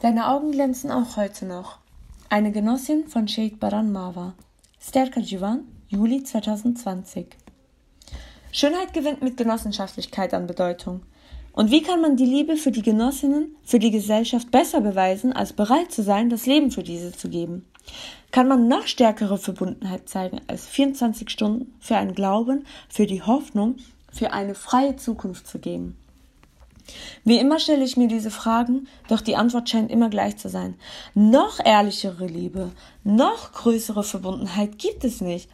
Deine Augen glänzen auch heute noch. Eine Genossin von Sheikh Baran Mawa. Sterka Jivan, Juli 2020. Schönheit gewinnt mit Genossenschaftlichkeit an Bedeutung. Und wie kann man die Liebe für die Genossinnen, für die Gesellschaft besser beweisen, als bereit zu sein, das Leben für diese zu geben? Kann man noch stärkere Verbundenheit zeigen als 24 Stunden für einen Glauben, für die Hoffnung, für eine freie Zukunft zu geben? Wie immer stelle ich mir diese Fragen, doch die Antwort scheint immer gleich zu sein. Noch ehrlichere Liebe, noch größere Verbundenheit gibt es nicht.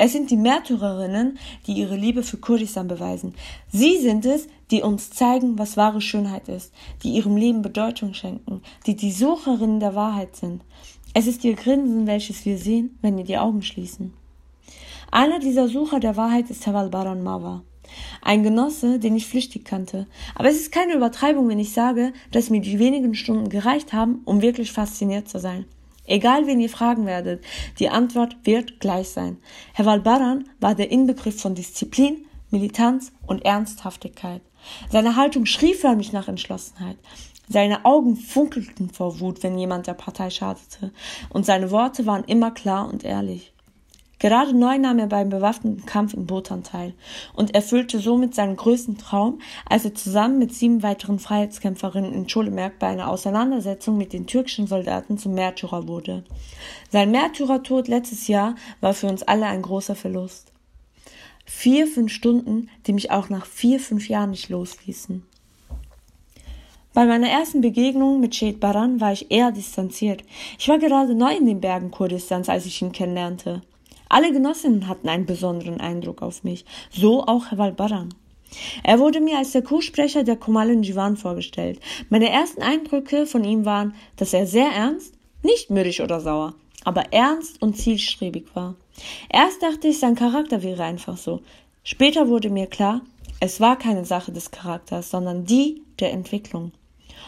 Es sind die Märtyrerinnen, die ihre Liebe für Kurdistan beweisen. Sie sind es, die uns zeigen, was wahre Schönheit ist, die ihrem Leben Bedeutung schenken, die die Sucherinnen der Wahrheit sind. Es ist ihr Grinsen, welches wir sehen, wenn wir die Augen schließen. Einer dieser Sucher der Wahrheit ist Hawal Baran Mawa. Ein Genosse, den ich flüchtig kannte. Aber es ist keine Übertreibung, wenn ich sage, dass mir die wenigen Stunden gereicht haben, um wirklich fasziniert zu sein. Egal wen ihr fragen werdet, die Antwort wird gleich sein. Herr Valbaran war der Inbegriff von Disziplin, Militanz und Ernsthaftigkeit. Seine Haltung schrie förmlich nach Entschlossenheit. Seine Augen funkelten vor Wut, wenn jemand der Partei schadete, und seine Worte waren immer klar und ehrlich. Gerade neu nahm er beim bewaffneten Kampf in Botan teil und erfüllte somit seinen größten Traum, als er zusammen mit sieben weiteren Freiheitskämpferinnen in Scholemerk bei einer Auseinandersetzung mit den türkischen Soldaten zum Märtyrer wurde. Sein Märtyrertod letztes Jahr war für uns alle ein großer Verlust. Vier, fünf Stunden, die mich auch nach vier, fünf Jahren nicht losließen. Bei meiner ersten Begegnung mit Shed Baran war ich eher distanziert. Ich war gerade neu in den Bergen Kurdistans, als ich ihn kennenlernte. Alle Genossinnen hatten einen besonderen Eindruck auf mich, so auch Herr Valbaran. Er wurde mir als der Co-Sprecher der Komalin Jivan vorgestellt. Meine ersten Eindrücke von ihm waren, dass er sehr ernst, nicht mürrisch oder sauer, aber ernst und zielstrebig war. Erst dachte ich, sein Charakter wäre einfach so. Später wurde mir klar, es war keine Sache des Charakters, sondern die der Entwicklung.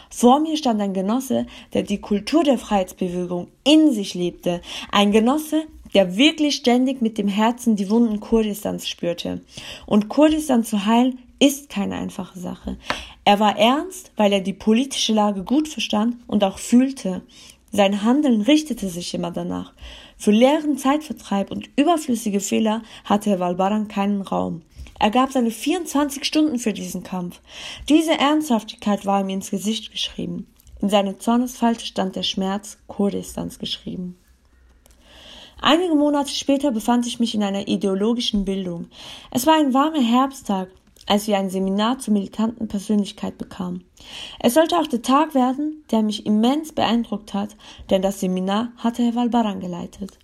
Vor mir stand ein Genosse, der die Kultur der Freiheitsbewegung in sich lebte, ein Genosse, der wirklich ständig mit dem Herzen die Wunden Kurdistans spürte. Und Kurdistan zu heilen ist keine einfache Sache. Er war ernst, weil er die politische Lage gut verstand und auch fühlte. Sein Handeln richtete sich immer danach. Für leeren Zeitvertreib und überflüssige Fehler hatte Herr Valbaran keinen Raum. Er gab seine 24 Stunden für diesen Kampf. Diese Ernsthaftigkeit war ihm ins Gesicht geschrieben. In seine Zornesfalte stand der Schmerz Kurdistans geschrieben. Einige Monate später befand ich mich in einer ideologischen Bildung. Es war ein warmer Herbsttag, als wir ein Seminar zur militanten Persönlichkeit bekamen. Es sollte auch der Tag werden, der mich immens beeindruckt hat, denn das Seminar hatte Herr Valbaran geleitet.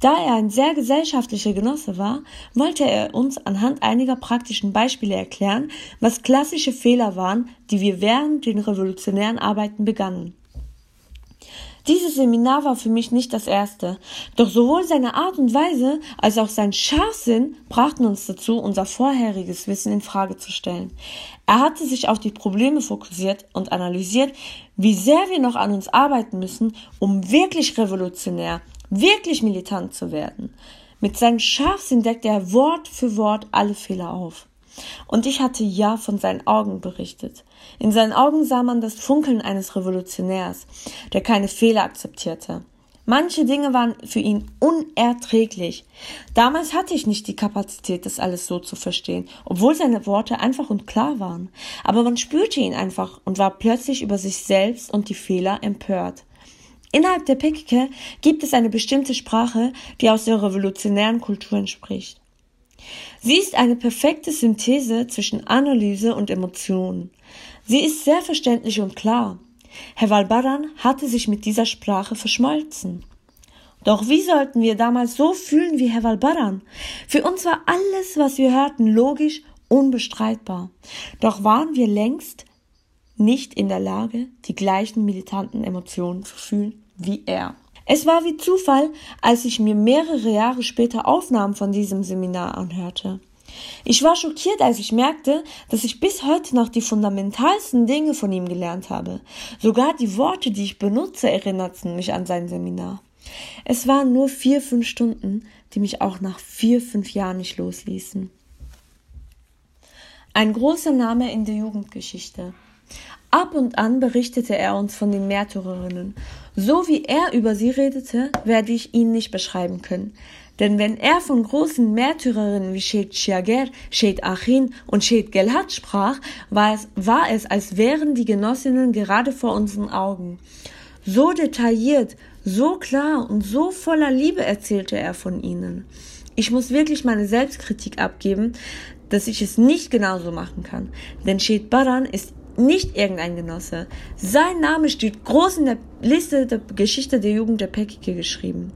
Da er ein sehr gesellschaftlicher Genosse war, wollte er uns anhand einiger praktischen Beispiele erklären, was klassische Fehler waren, die wir während den revolutionären Arbeiten begannen. Dieses Seminar war für mich nicht das erste, doch sowohl seine Art und Weise als auch sein Scharfsinn brachten uns dazu, unser vorheriges Wissen in Frage zu stellen. Er hatte sich auf die Probleme fokussiert und analysiert, wie sehr wir noch an uns arbeiten müssen, um wirklich revolutionär, wirklich militant zu werden. Mit seinem Scharfsinn deckte er Wort für Wort alle Fehler auf. Und ich hatte ja von seinen Augen berichtet. In seinen Augen sah man das Funkeln eines Revolutionärs, der keine Fehler akzeptierte. Manche Dinge waren für ihn unerträglich. Damals hatte ich nicht die Kapazität, das alles so zu verstehen, obwohl seine Worte einfach und klar waren. Aber man spürte ihn einfach und war plötzlich über sich selbst und die Fehler empört. Innerhalb der PKK gibt es eine bestimmte Sprache, die aus der revolutionären Kultur entspricht. Sie ist eine perfekte Synthese zwischen Analyse und Emotionen. Sie ist sehr verständlich und klar. Herr Valbaran hatte sich mit dieser Sprache verschmolzen. Doch wie sollten wir damals so fühlen wie Herr Valbaran? Für uns war alles, was wir hörten, logisch, unbestreitbar. Doch waren wir längst nicht in der Lage, die gleichen militanten Emotionen zu fühlen wie er. Es war wie Zufall, als ich mir mehrere Jahre später Aufnahmen von diesem Seminar anhörte. Ich war schockiert, als ich merkte, dass ich bis heute noch die fundamentalsten Dinge von ihm gelernt habe. Sogar die Worte, die ich benutze, erinnerten mich an sein Seminar. Es waren nur vier, fünf Stunden, die mich auch nach vier, fünf Jahren nicht losließen. Ein großer Name in der Jugendgeschichte. Ab und an berichtete er uns von den Märtyrerinnen. So wie er über sie redete, werde ich ihn nicht beschreiben können. Denn wenn er von großen Märtyrerinnen wie Shed Shiager, Shed Achin und Shed Gelhat sprach, war es, war es, als wären die Genossinnen gerade vor unseren Augen. So detailliert, so klar und so voller Liebe erzählte er von ihnen. Ich muss wirklich meine Selbstkritik abgeben, dass ich es nicht genauso machen kann. Denn Shed Baran ist nicht irgendein Genosse. Sein Name steht groß in der Liste der Geschichte der Jugend der Pekike geschrieben.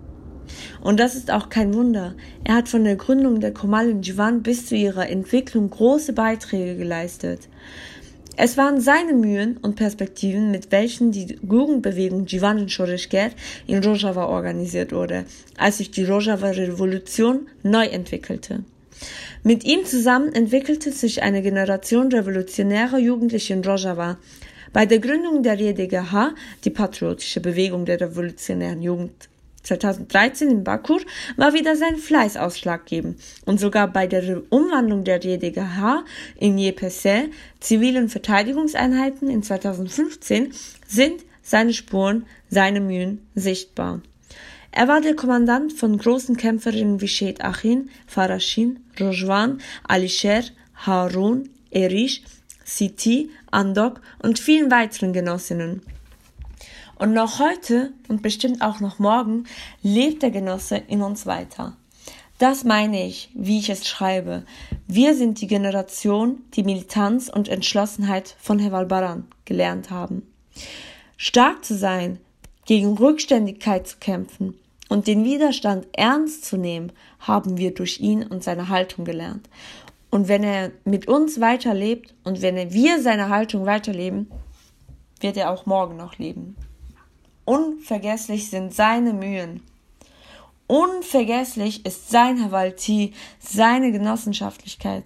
Und das ist auch kein Wunder. Er hat von der Gründung der Komal in Jivan bis zu ihrer Entwicklung große Beiträge geleistet. Es waren seine Mühen und Perspektiven, mit welchen die Jugendbewegung Jivan in Shoreshker in Rojava organisiert wurde, als sich die Rojava-Revolution neu entwickelte. Mit ihm zusammen entwickelte sich eine Generation revolutionärer Jugendliche in Rojava. Bei der Gründung der JDGH, die patriotische Bewegung der revolutionären Jugend 2013 in Bakur, war wieder sein Fleiß ausschlaggebend. Und sogar bei der Umwandlung der JDGH in JPC, zivilen Verteidigungseinheiten in 2015, sind seine Spuren, seine Mühen sichtbar. Er war der Kommandant von großen Kämpferinnen wie Shed Achin, Farashin, Rojwan, Alisher, Harun, Erish, Siti, Andok und vielen weiteren Genossinnen. Und noch heute und bestimmt auch noch morgen lebt der Genosse in uns weiter. Das meine ich, wie ich es schreibe. Wir sind die Generation, die Militanz und Entschlossenheit von Heval Baran gelernt haben. Stark zu sein, gegen Rückständigkeit zu kämpfen und den Widerstand ernst zu nehmen, haben wir durch ihn und seine Haltung gelernt. Und wenn er mit uns weiterlebt und wenn wir seine Haltung weiterleben, wird er auch morgen noch leben. Unvergesslich sind seine Mühen. Unvergesslich ist sein Havalti, seine Genossenschaftlichkeit.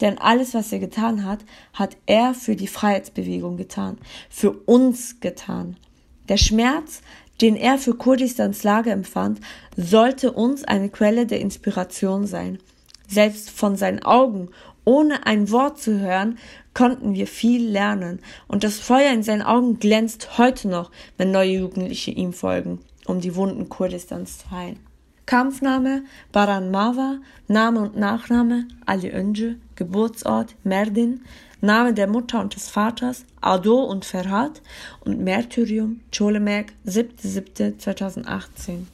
Denn alles, was er getan hat, hat er für die Freiheitsbewegung getan, für uns getan. Der Schmerz, den er für Kurdistans Lage empfand, sollte uns eine Quelle der Inspiration sein. Selbst von seinen Augen, ohne ein Wort zu hören, konnten wir viel lernen, und das Feuer in seinen Augen glänzt heute noch, wenn neue Jugendliche ihm folgen, um die Wunden Kurdistans zu heilen. Kampfname Baran Mava, Name und Nachname Ali Önce, Geburtsort Merdin, Name der Mutter und des Vaters Ado und Ferhat und Märtyrium Çolemek 7.7.2018